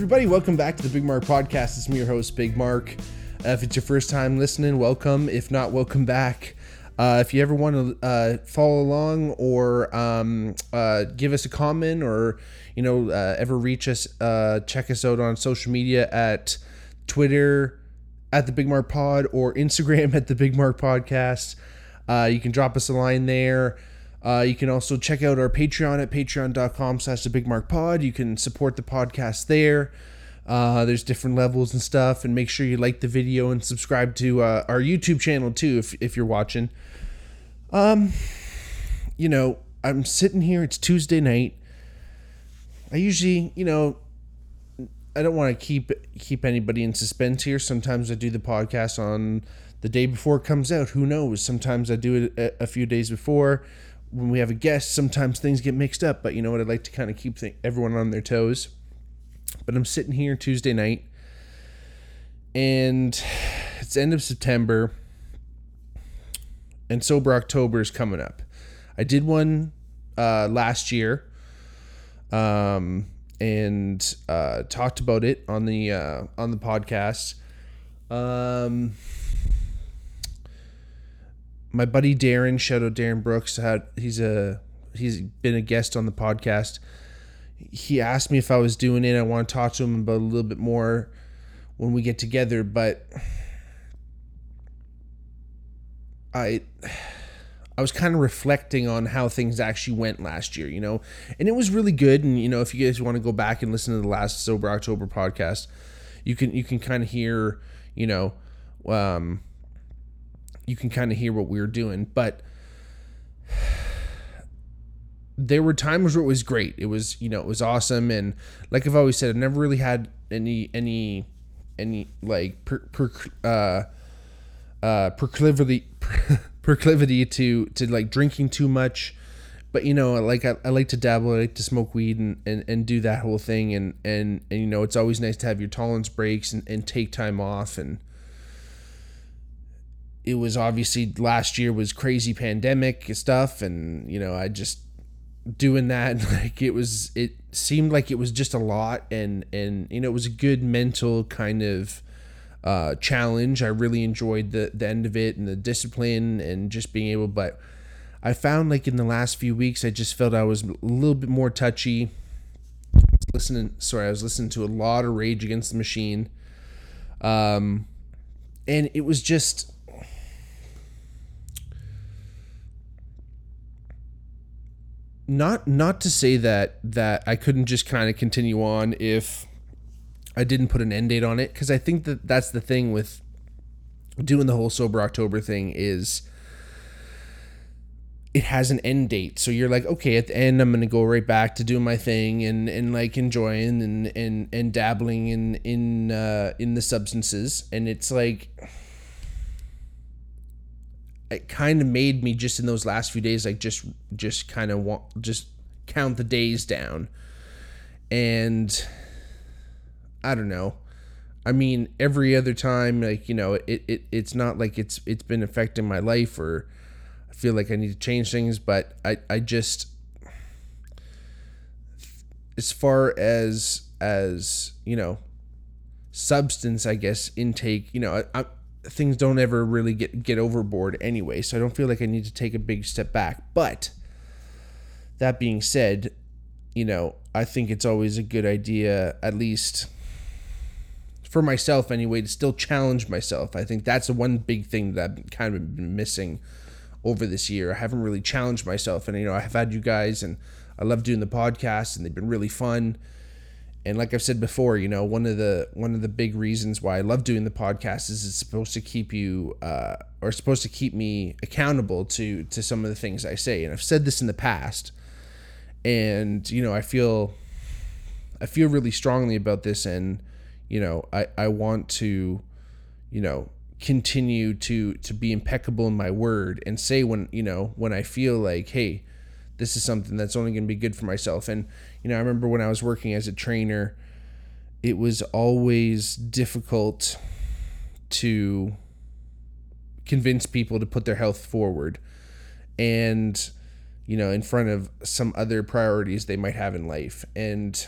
Everybody, welcome back to the Big Mark Podcast. It's me, your host, Big Mark. Uh, if it's your first time listening, welcome. If not, welcome back. Uh, if you ever want to uh, follow along or um, uh, give us a comment or, you know, uh, ever reach us, uh, check us out on social media at Twitter at the Big Mark Pod or Instagram at the Big Mark Podcast. You can drop us a line there. Uh, you can also check out our Patreon at patreon.com slash the Big Mark Pod. You can support the podcast there. Uh, there's different levels and stuff. And make sure you like the video and subscribe to uh, our YouTube channel too if, if you're watching. Um, you know, I'm sitting here. It's Tuesday night. I usually, you know, I don't want to keep keep anybody in suspense here. Sometimes I do the podcast on the day before it comes out. Who knows? Sometimes I do it a, a few days before when we have a guest. Sometimes things get mixed up, but you know what? I'd like to kind of keep th- everyone on their toes. But I'm sitting here Tuesday night, and it's end of September, and sober October is coming up. I did one uh, last year, um, and uh, talked about it on the uh, on the podcast. Um, my buddy Darren, shout out Darren Brooks, had he's a he's been a guest on the podcast. He asked me if I was doing it. I want to talk to him about a little bit more when we get together, but I I was kind of reflecting on how things actually went last year, you know, and it was really good. And you know, if you guys want to go back and listen to the last Sober October podcast, you can you can kind of hear, you know, um, you can kind of hear what we were doing, but there were times where it was great. It was, you know, it was awesome, and like I've always said, I've never really had any any any like per, per uh uh proclivity proclivity to to like drinking too much but you know like I, I like to dabble i like to smoke weed and, and and do that whole thing and and and you know it's always nice to have your tolerance breaks and, and take time off and it was obviously last year was crazy pandemic stuff and you know i just doing that like it was it seemed like it was just a lot and and you know it was a good mental kind of uh challenge. I really enjoyed the the end of it and the discipline and just being able but i found like in the last few weeks i just felt i was a little bit more touchy. Listening sorry i was listening to a lot of rage against the machine. Um and it was just not not to say that that I couldn't just kind of continue on if I didn't put an end date on it because I think that that's the thing with doing the whole sober October thing is it has an end date. So you're like, okay, at the end I'm gonna go right back to doing my thing and and like enjoying and and and dabbling in in uh, in the substances, and it's like it kind of made me just in those last few days like just just kind of want just count the days down. And i don't know. I mean every other time like you know it, it it's not like it's it's been affecting my life or i feel like i need to change things but i i just as far as as you know substance i guess intake you know I, I things don't ever really get get overboard anyway so i don't feel like i need to take a big step back. But that being said you know i think it's always a good idea at least for myself anyway to still challenge myself. I think that's the one big thing that i've kind of been missing over this year. I haven't really challenged myself. And you know i have had you guys and i love doing the podcast and they've been really fun and like I've said before, you know, one of the one of the big reasons why I love doing the podcast is it's supposed to keep you uh, or supposed to keep me accountable to to some of the things I say. And I've said this in the past, and you know, I feel I feel really strongly about this, and you know, I I want to, you know, continue to to be impeccable in my word and say when you know when I feel like, hey, this is something that's only going to be good for myself. And, you know, I remember when I was working as a trainer, it was always difficult to convince people to put their health forward and, you know, in front of some other priorities they might have in life. And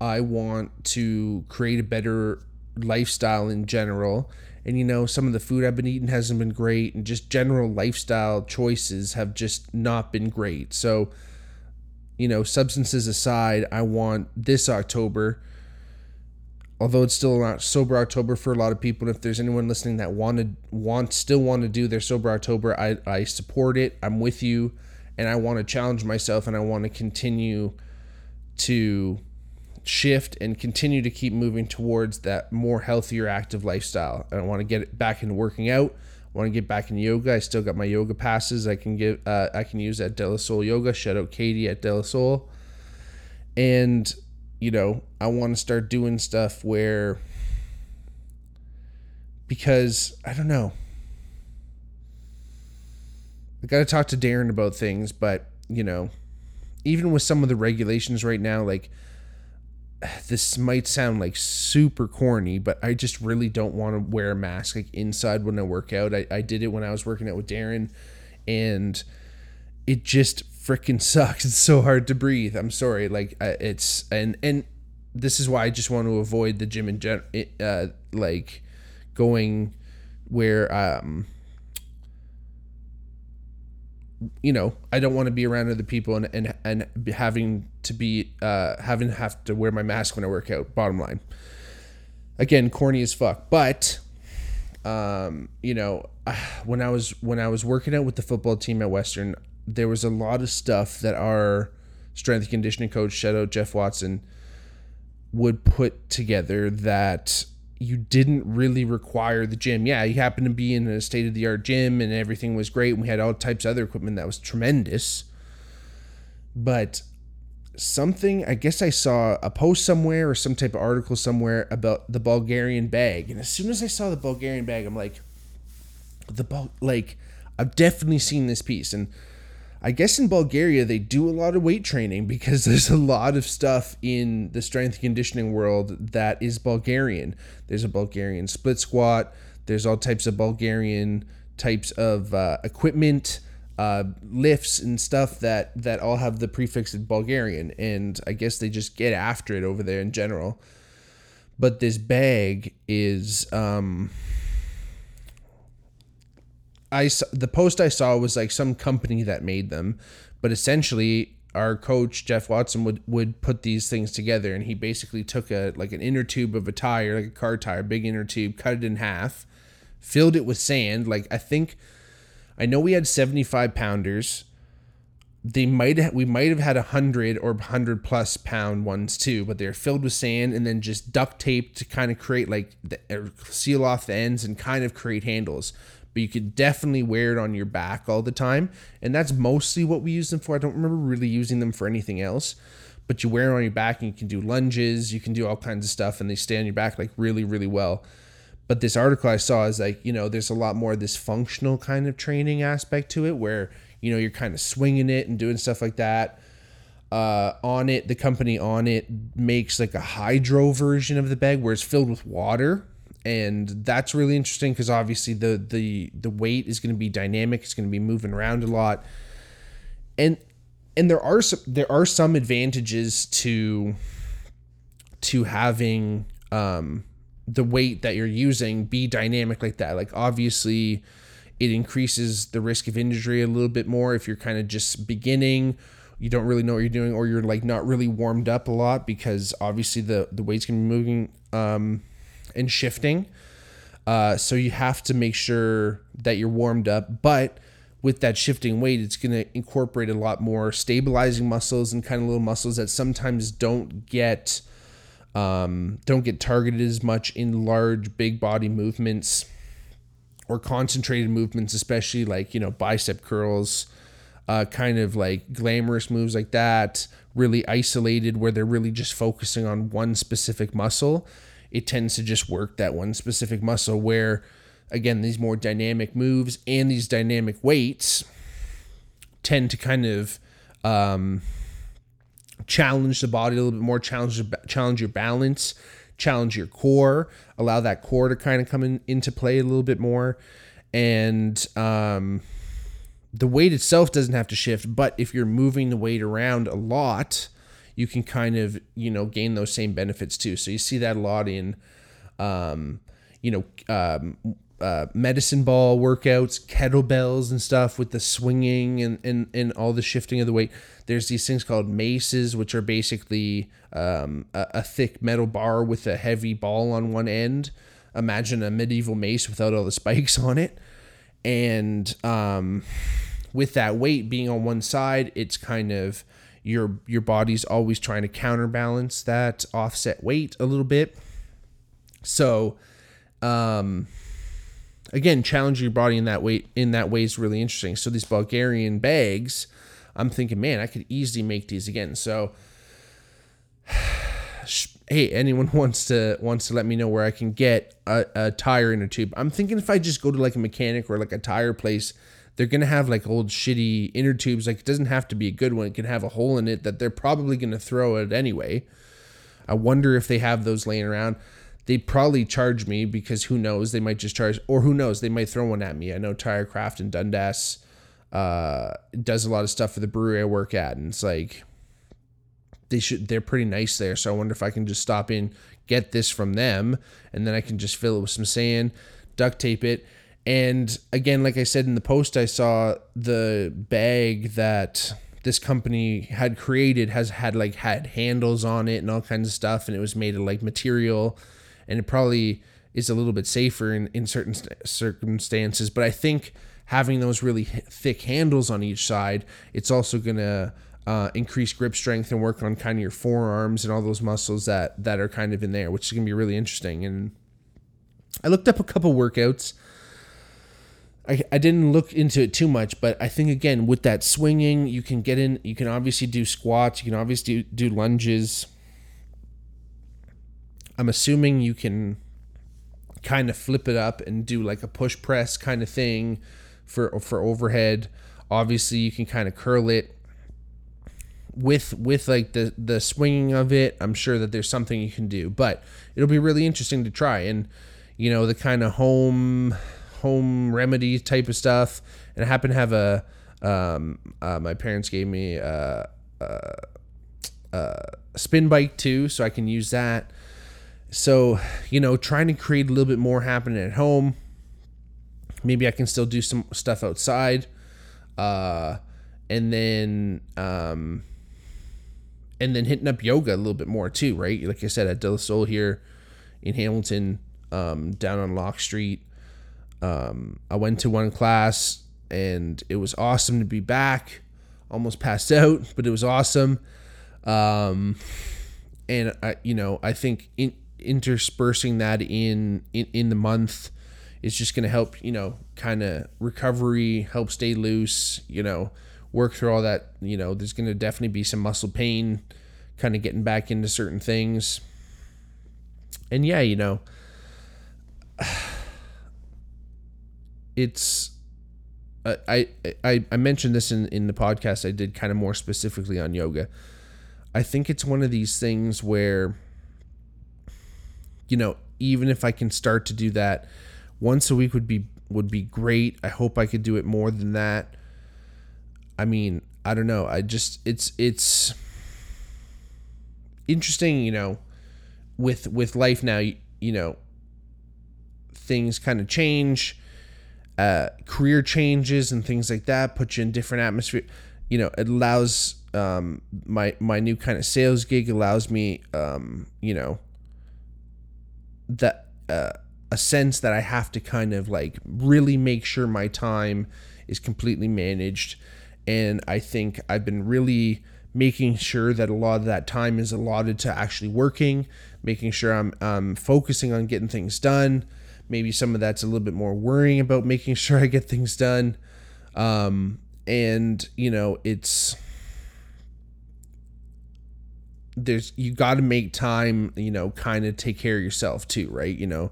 I want to create a better lifestyle in general. And you know, some of the food I've been eating hasn't been great, and just general lifestyle choices have just not been great. So, you know, substances aside, I want this October, although it's still not sober October for a lot of people. If there's anyone listening that wanted want still want to do their sober October, I, I support it. I'm with you, and I want to challenge myself, and I want to continue to shift and continue to keep moving towards that more healthier active lifestyle. I want to get back into working out. I want to get back in yoga. I still got my yoga passes I can give uh, I can use at Dela Soul Yoga. Shout out Katie at Dela Soul. And you know, I want to start doing stuff where because I don't know. I got to talk to Darren about things, but you know, even with some of the regulations right now, like this might sound like super corny, but I just really don't want to wear a mask like inside when I work out. I, I did it when I was working out with Darren and it just freaking sucks. It's so hard to breathe. I'm sorry. Like it's and and this is why I just want to avoid the gym in gen uh like going where um you know, I don't want to be around other people and and and having to be uh having to have to wear my mask when I work out. Bottom line. Again, corny as fuck, but um, you know, when I was when I was working out with the football team at Western, there was a lot of stuff that our strength conditioning coach, shout out Jeff Watson, would put together that you didn't really require the gym. Yeah, you happened to be in a state of the art gym and everything was great. And we had all types of other equipment that was tremendous. But something, I guess I saw a post somewhere or some type of article somewhere about the Bulgarian bag. And as soon as I saw the Bulgarian bag, I'm like, the Bul- like, I've definitely seen this piece. And I guess in Bulgaria they do a lot of weight training because there's a lot of stuff in the strength conditioning world that is Bulgarian. There's a Bulgarian split squat. There's all types of Bulgarian types of uh, equipment, uh, lifts and stuff that that all have the prefix of Bulgarian, and I guess they just get after it over there in general. But this bag is. Um, I the post I saw was like some company that made them, but essentially our coach Jeff Watson would would put these things together, and he basically took a like an inner tube of a tire, like a car tire, big inner tube, cut it in half, filled it with sand. Like I think, I know we had seventy five pounders. They might have, we might have had a hundred or hundred plus pound ones too, but they're filled with sand and then just duct tape to kind of create like the, er, seal off the ends and kind of create handles but you could definitely wear it on your back all the time. And that's mostly what we use them for. I don't remember really using them for anything else. But you wear it on your back and you can do lunges, you can do all kinds of stuff, and they stay on your back like really, really well. But this article I saw is like, you know, there's a lot more of this functional kind of training aspect to it where, you know, you're kind of swinging it and doing stuff like that. Uh, on it, the company on it makes like a hydro version of the bag where it's filled with water and that's really interesting because obviously the the the weight is going to be dynamic it's going to be moving around a lot. And and there are some there are some advantages to to having um the weight that you're using be dynamic like that. Like obviously it increases the risk of injury a little bit more if you're kind of just beginning. You don't really know what you're doing or you're like not really warmed up a lot because obviously the the weight's to be moving um and shifting. Uh, so you have to make sure that you're warmed up. But with that shifting weight, it's going to incorporate a lot more stabilizing muscles and kind of little muscles that sometimes don't get um, don't get targeted as much in large, big body movements or concentrated movements, especially like you know bicep curls. Uh, kind of like glamorous moves like that, really isolated where they're really just focusing on one specific muscle it tends to just work that one specific muscle where again these more dynamic moves and these dynamic weights tend to kind of um, challenge the body a little bit more challenge challenge your balance challenge your core allow that core to kind of come in, into play a little bit more. And um, the weight itself doesn't have to shift but if you're moving the weight around a lot you can kind of you know gain those same benefits too. So you see that a lot in, um, you know, um, uh, medicine ball workouts, kettlebells and stuff with the swinging and, and, and all the shifting of the weight. There's these things called maces, which are basically um, a, a thick metal bar with a heavy ball on one end. Imagine a medieval mace without all the spikes on it. And um, with that weight being on one side, it's kind of your your body's always trying to counterbalance that offset weight a little bit. So, um, again, challenging your body in that way in that way is really interesting. So these Bulgarian bags, I'm thinking, man, I could easily make these again. So, hey, anyone wants to wants to let me know where I can get a, a tire in a tube. I'm thinking if I just go to like a mechanic or like a tire place they're gonna have like old shitty inner tubes. Like it doesn't have to be a good one. It can have a hole in it that they're probably gonna throw it anyway. I wonder if they have those laying around. They probably charge me because who knows? They might just charge, or who knows? They might throw one at me. I know Tirecraft and Dundas uh, does a lot of stuff for the brewery I work at, and it's like they should. They're pretty nice there. So I wonder if I can just stop in, get this from them, and then I can just fill it with some sand, duct tape it, and again, like I said in the post, I saw the bag that this company had created has had like had handles on it and all kinds of stuff, and it was made of like material, and it probably is a little bit safer in, in certain circumstances. But I think having those really thick handles on each side, it's also gonna uh, increase grip strength and work on kind of your forearms and all those muscles that that are kind of in there, which is gonna be really interesting. And I looked up a couple workouts I, I didn't look into it too much, but I think again with that swinging, you can get in. You can obviously do squats. You can obviously do, do lunges. I'm assuming you can kind of flip it up and do like a push press kind of thing for for overhead. Obviously, you can kind of curl it with with like the the swinging of it. I'm sure that there's something you can do, but it'll be really interesting to try and you know the kind of home home remedy type of stuff. And I happen to have a, um, uh, my parents gave me a, a, a spin bike too, so I can use that. So, you know, trying to create a little bit more happening at home. Maybe I can still do some stuff outside. Uh, and then, um, and then hitting up yoga a little bit more too, right? Like I said, at De La Soul here in Hamilton, um, down on Locke Street. Um, I went to one class and it was awesome to be back. Almost passed out, but it was awesome. Um, and I, you know, I think in, interspersing that in, in in the month is just going to help. You know, kind of recovery, help stay loose. You know, work through all that. You know, there's going to definitely be some muscle pain, kind of getting back into certain things. And yeah, you know it's uh, I, I I mentioned this in in the podcast I did kind of more specifically on yoga. I think it's one of these things where you know, even if I can start to do that once a week would be would be great. I hope I could do it more than that. I mean, I don't know. I just it's it's interesting, you know, with with life now, you, you know, things kind of change uh, career changes and things like that put you in different atmosphere you know it allows um, my my new kind of sales gig allows me um, you know that uh, a sense that I have to kind of like really make sure my time is completely managed. And I think I've been really making sure that a lot of that time is allotted to actually working making sure I'm um, focusing on getting things done Maybe some of that's a little bit more worrying about making sure I get things done. Um, and, you know, it's there's you got to make time, you know, kind of take care of yourself too, right? You know,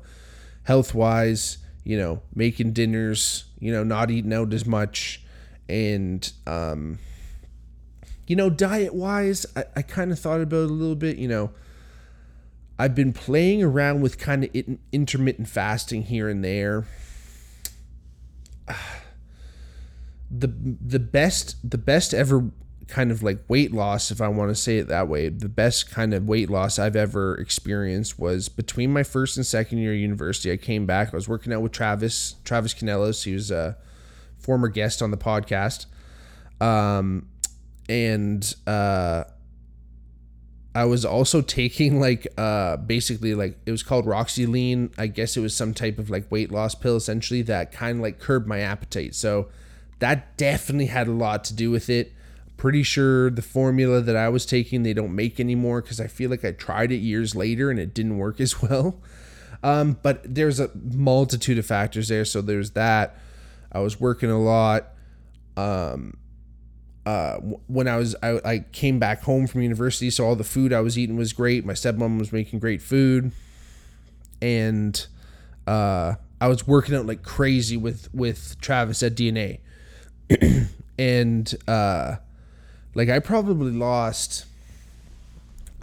health wise, you know, making dinners, you know, not eating out as much, and um, you know, diet wise, I, I kind of thought about it a little bit, you know, I've been playing around with kind of intermittent fasting here and there. The the best the best ever kind of like weight loss, if I want to say it that way. The best kind of weight loss I've ever experienced was between my first and second year of university. I came back. I was working out with Travis, Travis Canellos. He was a former guest on the podcast. Um, and uh, I was also taking like uh basically like it was called Roxy Lean. I guess it was some type of like weight loss pill essentially that kind of like curbed my appetite. So that definitely had a lot to do with it. Pretty sure the formula that I was taking they don't make anymore because I feel like I tried it years later and it didn't work as well. Um, but there's a multitude of factors there. So there's that. I was working a lot. Um, uh, when I was I, I came back home from university, so all the food I was eating was great. My stepmom was making great food, and uh, I was working out like crazy with with Travis at DNA, and uh, like I probably lost.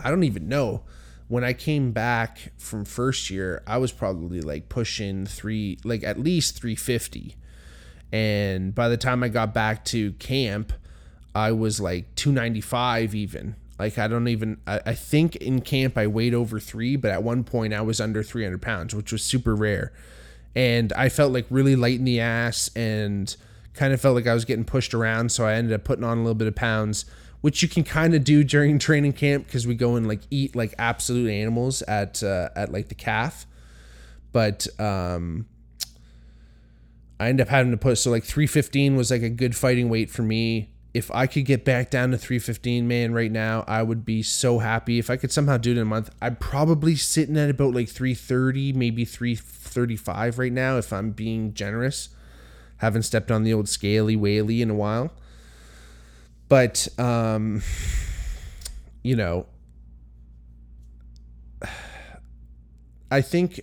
I don't even know. When I came back from first year, I was probably like pushing three, like at least 350. And by the time I got back to camp, I was like 295 even. Like I don't even I, think in camp I weighed over three, but at one point I was under 300 pounds, which was super rare. And I felt like really light in the ass and kind of felt like I was getting pushed around. So I ended up putting on a little bit of pounds, which you can kind of do during training camp because we go and like eat like absolute animals at uh, at like the calf. But um, I ended up having to put so like 315 was like a good fighting weight for me if I could get back down to 315, man, right now, I would be so happy. If I could somehow do it in a month, I'm probably sitting at about like 330, maybe 335 right now, if I'm being generous. Haven't stepped on the old scaly whaley in a while. But, um, you know, I think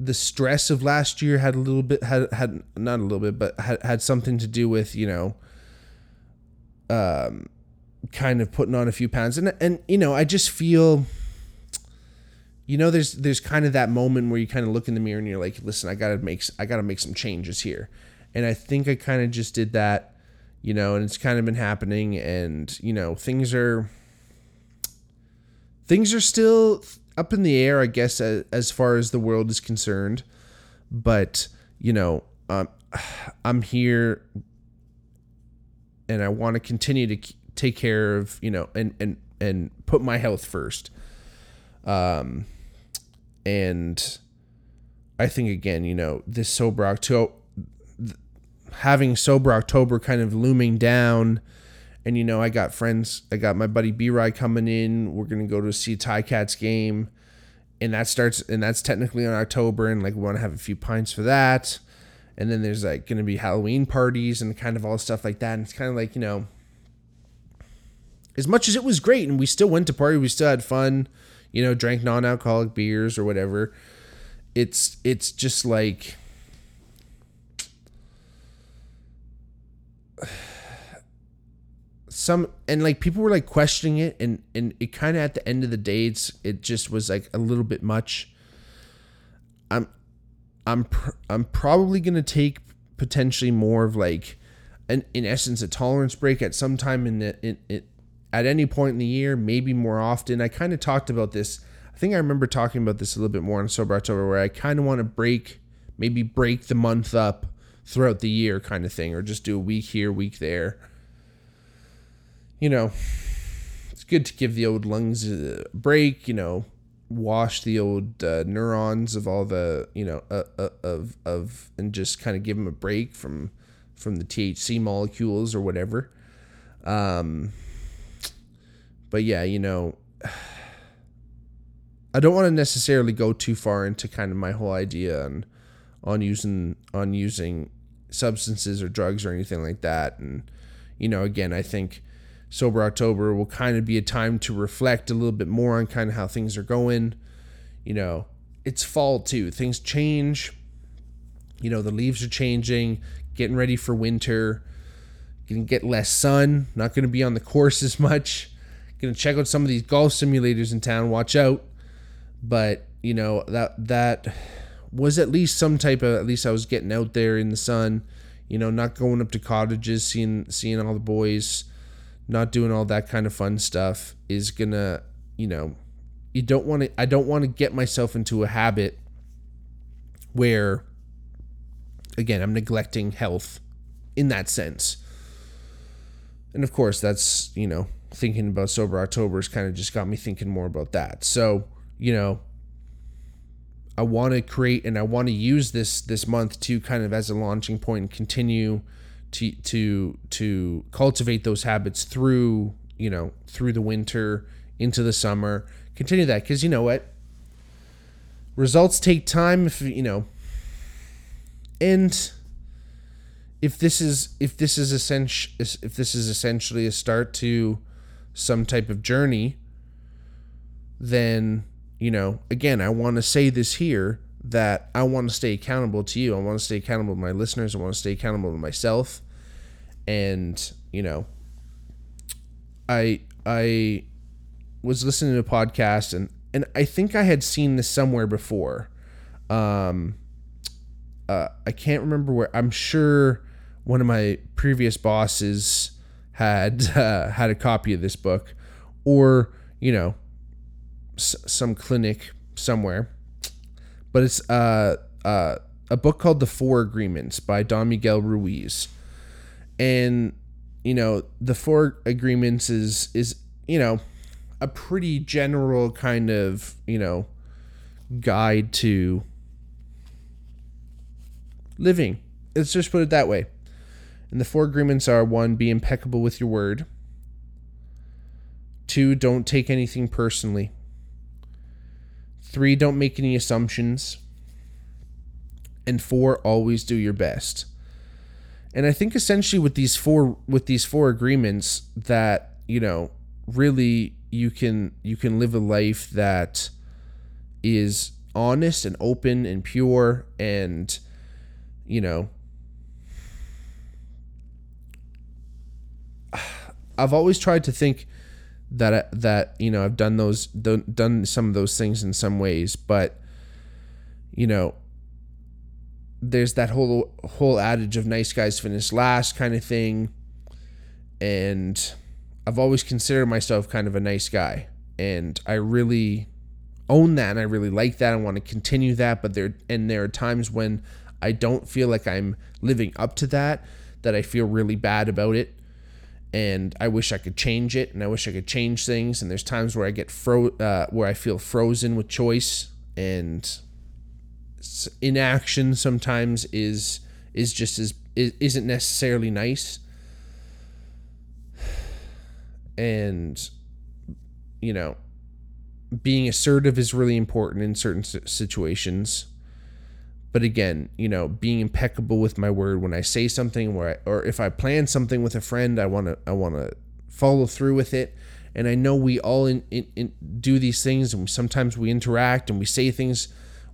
the stress of last year had a little bit had had not a little bit but had, had something to do with you know um, kind of putting on a few pounds, and and you know, I just feel, you know, there's there's kind of that moment where you kind of look in the mirror and you're like, listen, I gotta make I gotta make some changes here, and I think I kind of just did that, you know, and it's kind of been happening, and you know, things are things are still up in the air, I guess, as, as far as the world is concerned, but you know, um, I'm here and I want to continue to take care of you know and and and put my health first. Um, and I think again, you know, this sober October, having sober October kind of looming down. And you know, I got friends. I got my buddy B Rye coming in. We're gonna go to see a Cats game, and that starts. And that's technically in October. And like, we want to have a few pints for that and then there's like going to be Halloween parties and kind of all stuff like that. And it's kind of like you know, as much as it was great and we still went to party, we still had fun, you know, drank non-alcoholic beers or whatever. It's it's just like. some and like people were like questioning it and and it kind of at the end of the day it's it just was like a little bit much i'm I'm pr- I'm probably gonna take potentially more of like an in essence a tolerance break at some time in the in, at any point in the year, maybe more often. I kind of talked about this. I think I remember talking about this a little bit more on Sober October, where I kind of want to break, maybe break the month up throughout the year, kind of thing, or just do a week here, week there. You know, it's good to give the old lungs a break. You know, wash the old uh, neurons of all the you know uh, uh, of of and just kind of give them a break from from the THC molecules or whatever. Um, but yeah, you know, I don't want to necessarily go too far into kind of my whole idea on on using on using substances or drugs or anything like that. And you know, again, I think Sober October will kind of be a time to reflect a little bit more on kind of how things are going. You know, it's fall too. Things change. You know, the leaves are changing, getting ready for winter. Gonna get less sun, not gonna be on the course as much. Gonna check out some of these golf simulators in town, watch out. But, you know, that that was at least some type of at least I was getting out there in the sun, you know, not going up to cottages, seeing seeing all the boys not doing all that kind of fun stuff is gonna, you know, you don't want to. I don't want to get myself into a habit where, again, I'm neglecting health in that sense. And of course, that's you know, thinking about sober October's kind of just got me thinking more about that. So you know, I want to create and I want to use this this month to kind of as a launching point and continue to to to cultivate those habits through you know through the winter into the summer. Continue that because you know what? Results take time if you know and if this is if this is essential if this is essentially a start to some type of journey then you know again i want to say this here that I want to stay accountable to you. I want to stay accountable to my listeners. I want to stay accountable to myself. And, you know, I I was listening to a podcast and and I think I had seen this somewhere before. Um uh, I can't remember where. I'm sure one of my previous bosses had uh, had a copy of this book, or you know, s- some clinic somewhere but it's uh, uh, a book called The Four Agreements by Don Miguel Ruiz. And, you know, The Four Agreements is, is you know, a pretty general kind of, you know, guide to living. Let's just put it that way. And the four agreements are one, be impeccable with your word. Two, don't take anything personally. Three, don't make any assumptions. And four, always do your best. And I think essentially with these four with these four agreements that, you know, really you can you can live a life that is honest and open and pure and you know I've always tried to think that that you know I've done those done some of those things in some ways, but you know there's that whole whole adage of nice guys finish last kind of thing, and I've always considered myself kind of a nice guy, and I really own that and I really like that. I want to continue that, but there and there are times when I don't feel like I'm living up to that, that I feel really bad about it and I wish I could change it, and I wish I could change things. And there's times where I get fro uh, where I feel frozen with choice, and inaction sometimes is is just as isn't necessarily nice. And you know, being assertive is really important in certain situations but again, you know, being impeccable with my word when I say something where I, or if I plan something with a friend, I want to I want to follow through with it. And I know we all in, in, in do these things and sometimes we interact and we say things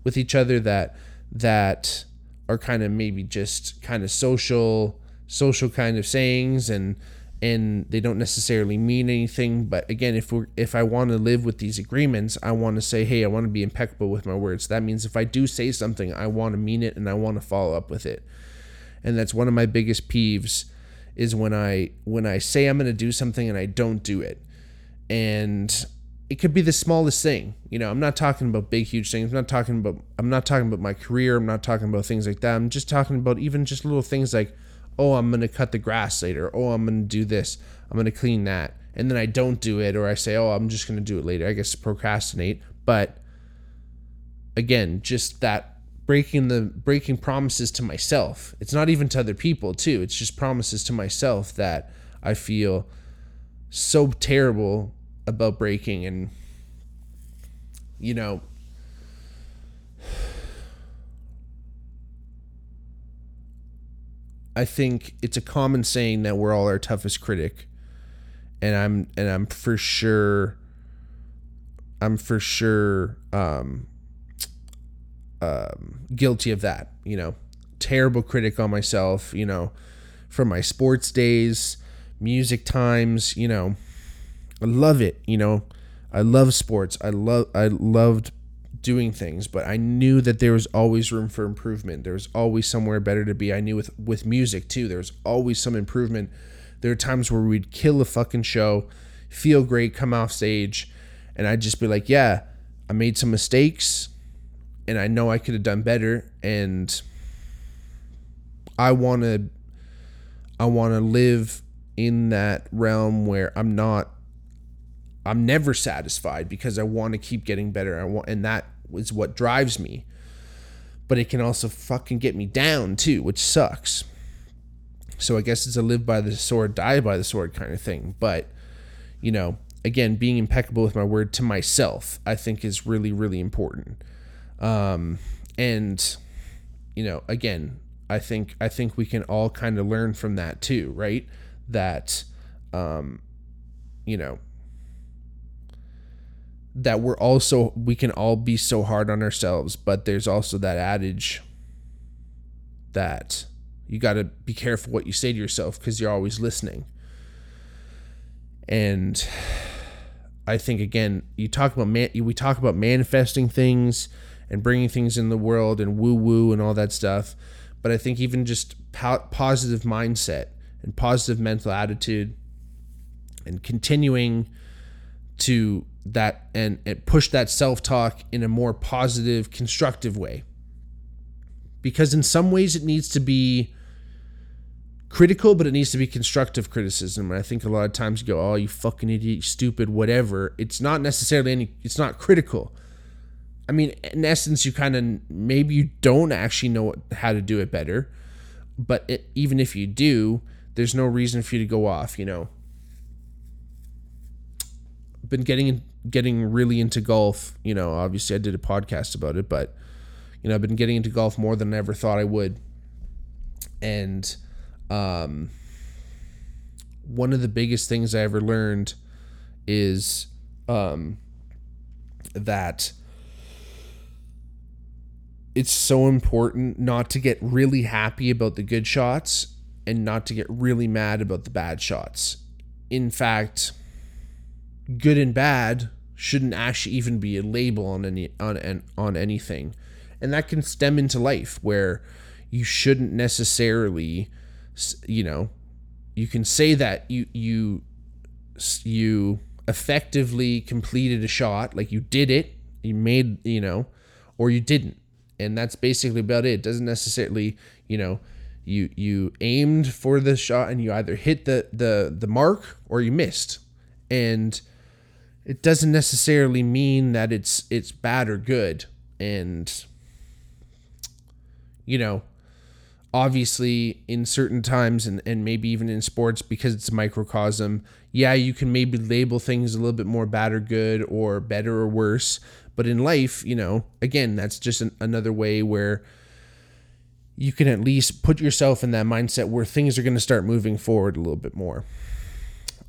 with each other that that are kind of maybe just kind of social social kind of sayings and and they don't necessarily mean anything but again if we if i want to live with these agreements i want to say hey i want to be impeccable with my words. That means if i do say something i want to mean it and i want to follow up with it. And that's one of my biggest peeves is when i when i say i'm going to do something and i don't do it. And it could be the smallest thing. You know i'm not talking about big huge things. I'm not talking about i'm not talking about my career. I'm not talking about things like that. I'm just talking about even just little things like oh, I'm going to cut the grass later. Oh, I'm going to do this. I'm going to clean that. And then I don't do it, or I say, oh, I'm just going to do it later. I guess procrastinate. But again, just that breaking the breaking promises to myself. It's not even to other people, too. It's just promises to myself that I feel so terrible about breaking. And, you know, I think it's a common saying that we're all our toughest critic, and I'm and I'm for sure. I'm for sure um, um, guilty of that. You know, terrible critic on myself. You know, from my sports days, music times. You know, I love it. You know, I love sports. I love I loved doing things, but I knew that there was always room for improvement. There was always somewhere better to be. I knew with with music too, there was always some improvement There are times where we'd kill a fucking show, feel great, come off stage, and I'd just be like, yeah, I made some mistakes and I know I could have done better and I want to I want to live in that realm where I'm not I'm never satisfied because I want to keep getting better. I want and that is what drives me. But it can also fucking get me down too, which sucks. So I guess it's a live by the sword, die by the sword kind of thing. But, you know, again, being impeccable with my word to myself, I think is really, really important. Um, and, you know, again, I think I think we can all kind of learn from that too, right? That, um, you know, that we're also we can all be so hard on ourselves, but there's also that adage that you got to be careful what you say to yourself because you're always listening. And I think again, you talk about man, we talk about manifesting things and bringing things in the world and woo woo and all that stuff. But I think even just po- positive mindset and positive mental attitude and continuing to that and, and push that self talk in a more positive, constructive way. Because in some ways it needs to be critical, but it needs to be constructive criticism. And I think a lot of times you go, "Oh, you fucking idiot, stupid, whatever." It's not necessarily any. It's not critical. I mean, in essence, you kind of maybe you don't actually know how to do it better, but it, even if you do, there's no reason for you to go off. You know, been getting getting really into golf. You know, obviously I did a podcast about it, but you know, I've been getting into golf more than I ever thought I would, and um, one of the biggest things I ever learned is um, that it's so important not to get really happy about the good shots and not to get really mad about the bad shots. In fact, good and bad shouldn't actually even be a label on any on and on anything. And that can stem into life where you shouldn't necessarily you know, you can say that you you you effectively completed a shot, like you did it, you made, you know, or you didn't. And that's basically about it. It doesn't necessarily, you know, you you aimed for the shot and you either hit the the the mark or you missed. And it doesn't necessarily mean that it's it's bad or good. And you know, obviously in certain times and, and maybe even in sports because it's a microcosm yeah you can maybe label things a little bit more bad or good or better or worse but in life you know again that's just an, another way where you can at least put yourself in that mindset where things are going to start moving forward a little bit more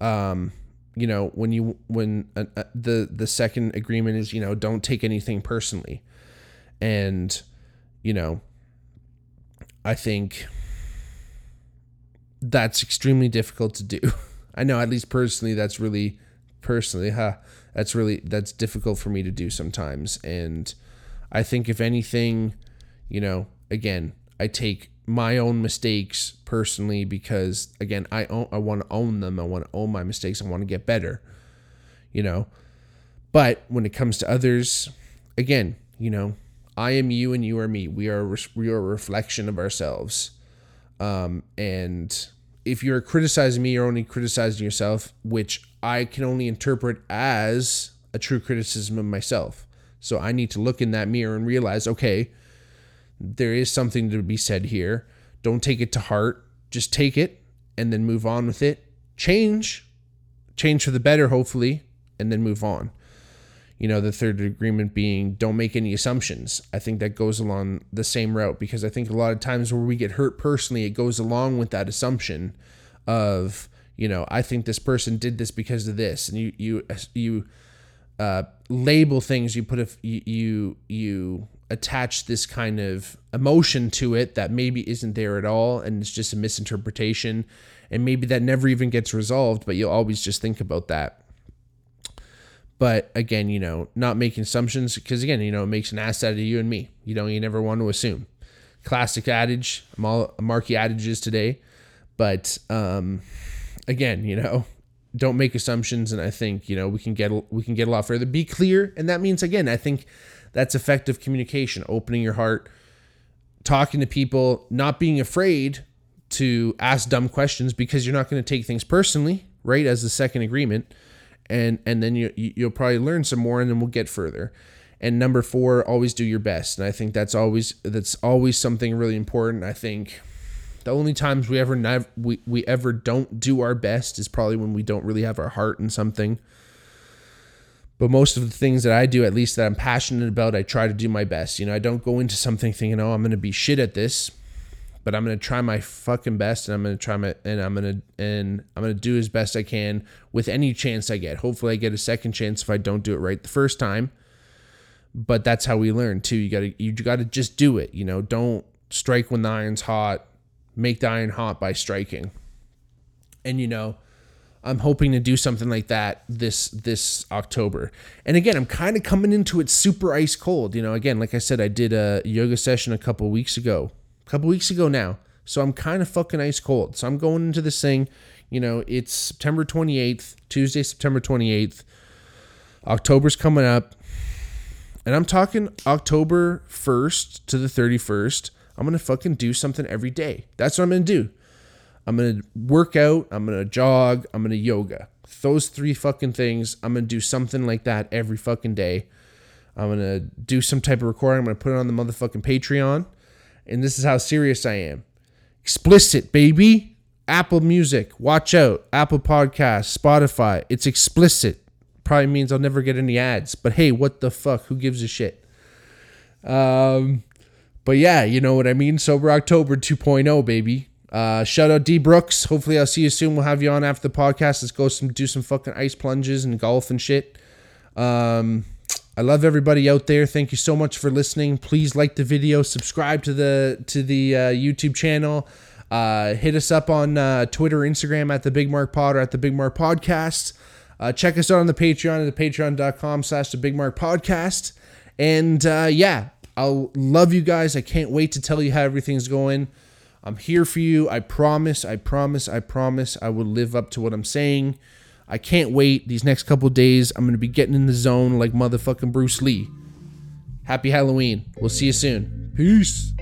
um you know when you when uh, uh, the the second agreement is you know don't take anything personally and you know I think that's extremely difficult to do. I know, at least personally, that's really personally, huh? That's really that's difficult for me to do sometimes. And I think if anything, you know, again, I take my own mistakes personally because again, I own, I want to own them. I want to own my mistakes. I want to get better. You know. But when it comes to others, again, you know, I am you and you are me. We are we are a reflection of ourselves. Um, and if you're criticizing me, you're only criticizing yourself, which I can only interpret as a true criticism of myself. So I need to look in that mirror and realize, okay, there is something to be said here. Don't take it to heart. Just take it and then move on with it. Change, change for the better, hopefully, and then move on you know, the third agreement being don't make any assumptions. I think that goes along the same route because I think a lot of times where we get hurt personally, it goes along with that assumption of, you know, I think this person did this because of this, and you you you uh, label things. You put a you you, you attach this kind of emotion to it that maybe isn't there at all, and it's just a misinterpretation, and maybe that never even gets resolved. But you'll always just think about that but again, you know, not making assumptions because again, you know, it makes an ass out of you and me. You know, you never want to assume. Classic adage. I'm all marky adages today, but um, again, you know, don't make assumptions and I think, you know, we can get we can get a lot further. Be clear and that means again, I think that's effective communication, opening your heart, talking to people, not being afraid to ask dumb questions because you're not going to take things personally, right? As the second agreement. And and then you you'll probably learn some more and then we'll get further. And number 4, always do your best. And I think that's always that's always something really important. I think the only times we ever nev- we, we ever don't do our best is probably when we don't really have our heart in something. But most of the things that I do, at least that I'm passionate about, I try to do my best. You know, I don't go into something thinking, "Oh, I'm going to be shit at this," but I'm going to try my fucking best, and I'm going to try my and I'm going to and I'm going to do as best I can with any chance I get. Hopefully, I get a second chance if I don't do it right the first time. But that's how we learn too. You got to you got to just do it. You know, don't strike when the iron's hot. Make the iron hot by striking. And you know, I'm hoping to do something like that this this October. And again, I'm kind of coming into it super ice cold. You know, again, like I said, I did a yoga session a couple weeks ago. A couple weeks ago now. So I'm kind of fucking ice cold. So I'm going into this thing, you know, it's September 28th, Tuesday, September 28th. October's coming up. And I'm talking October 1st to the 31st. I'm going to fucking do something every day. That's what I'm going to do. I'm going to work out, I'm going to jog, I'm going to yoga. Those three fucking things, I'm going to do something like that every fucking day. I'm going to do some type of recording. I'm going to put it on the motherfucking Patreon. And this is how serious I am. Explicit, baby. Apple Music, watch out. Apple Podcasts, Spotify. It's explicit. Probably means I'll never get any ads. But hey, what the fuck? Who gives a shit? Um, but yeah, you know what I mean? Sober October 2.0, baby. Uh, shout out D Brooks. Hopefully, I'll see you soon. We'll have you on after the podcast. Let's go some do some fucking ice plunges and golf and shit. Um, I love everybody out there. Thank you so much for listening. Please like the video, subscribe to the to the uh, YouTube channel. Uh, hit us up on uh, Twitter, Instagram at the Big Mark Pod or at the Big Mark Podcast. Uh, check us out on the Patreon at the patreon.com slash the Big Mark Podcast. And uh, yeah, I'll love you guys. I can't wait to tell you how everything's going. I'm here for you. I promise, I promise, I promise I will live up to what I'm saying. I can't wait. These next couple days, I'm going to be getting in the zone like motherfucking Bruce Lee. Happy Halloween. We'll see you soon. Peace.